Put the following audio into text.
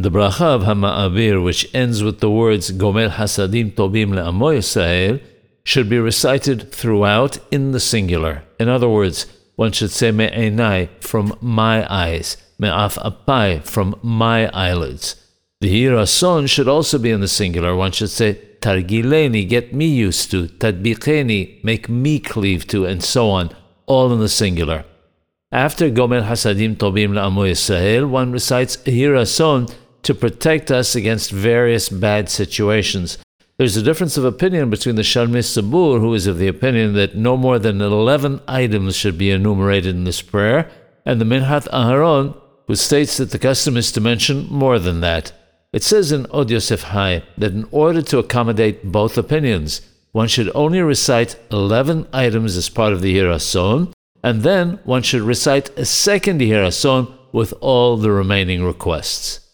The bracha of Hama'abir, which ends with the words Gomel Hasadim Tobim Le'amo Yisrael, should be recited throughout in the singular. In other words, one should say Me'enai from my eyes, Me'af Apai from my eyelids. The Yehi Rason should also be in the singular. One should say Targileni, get me used to, Tadbiqeni, make me cleave to, and so on, all in the singular. After Gomel Hasadim Tobim Le'amo Yisrael, one recites Yehi Rason to protect us against various bad situations. There's a difference of opinion between the Shalmei Sabur, who is of the opinion that no more than 11 items should be enumerated in this prayer, and the Minhat Aharon, who states that the custom is to mention more than that. It says in Od Yosef Hai that in order to accommodate both opinions, one should only recite 11 items as part of the Yehi Rason, and then one should recite a second Yehi Rason with all the remaining requests.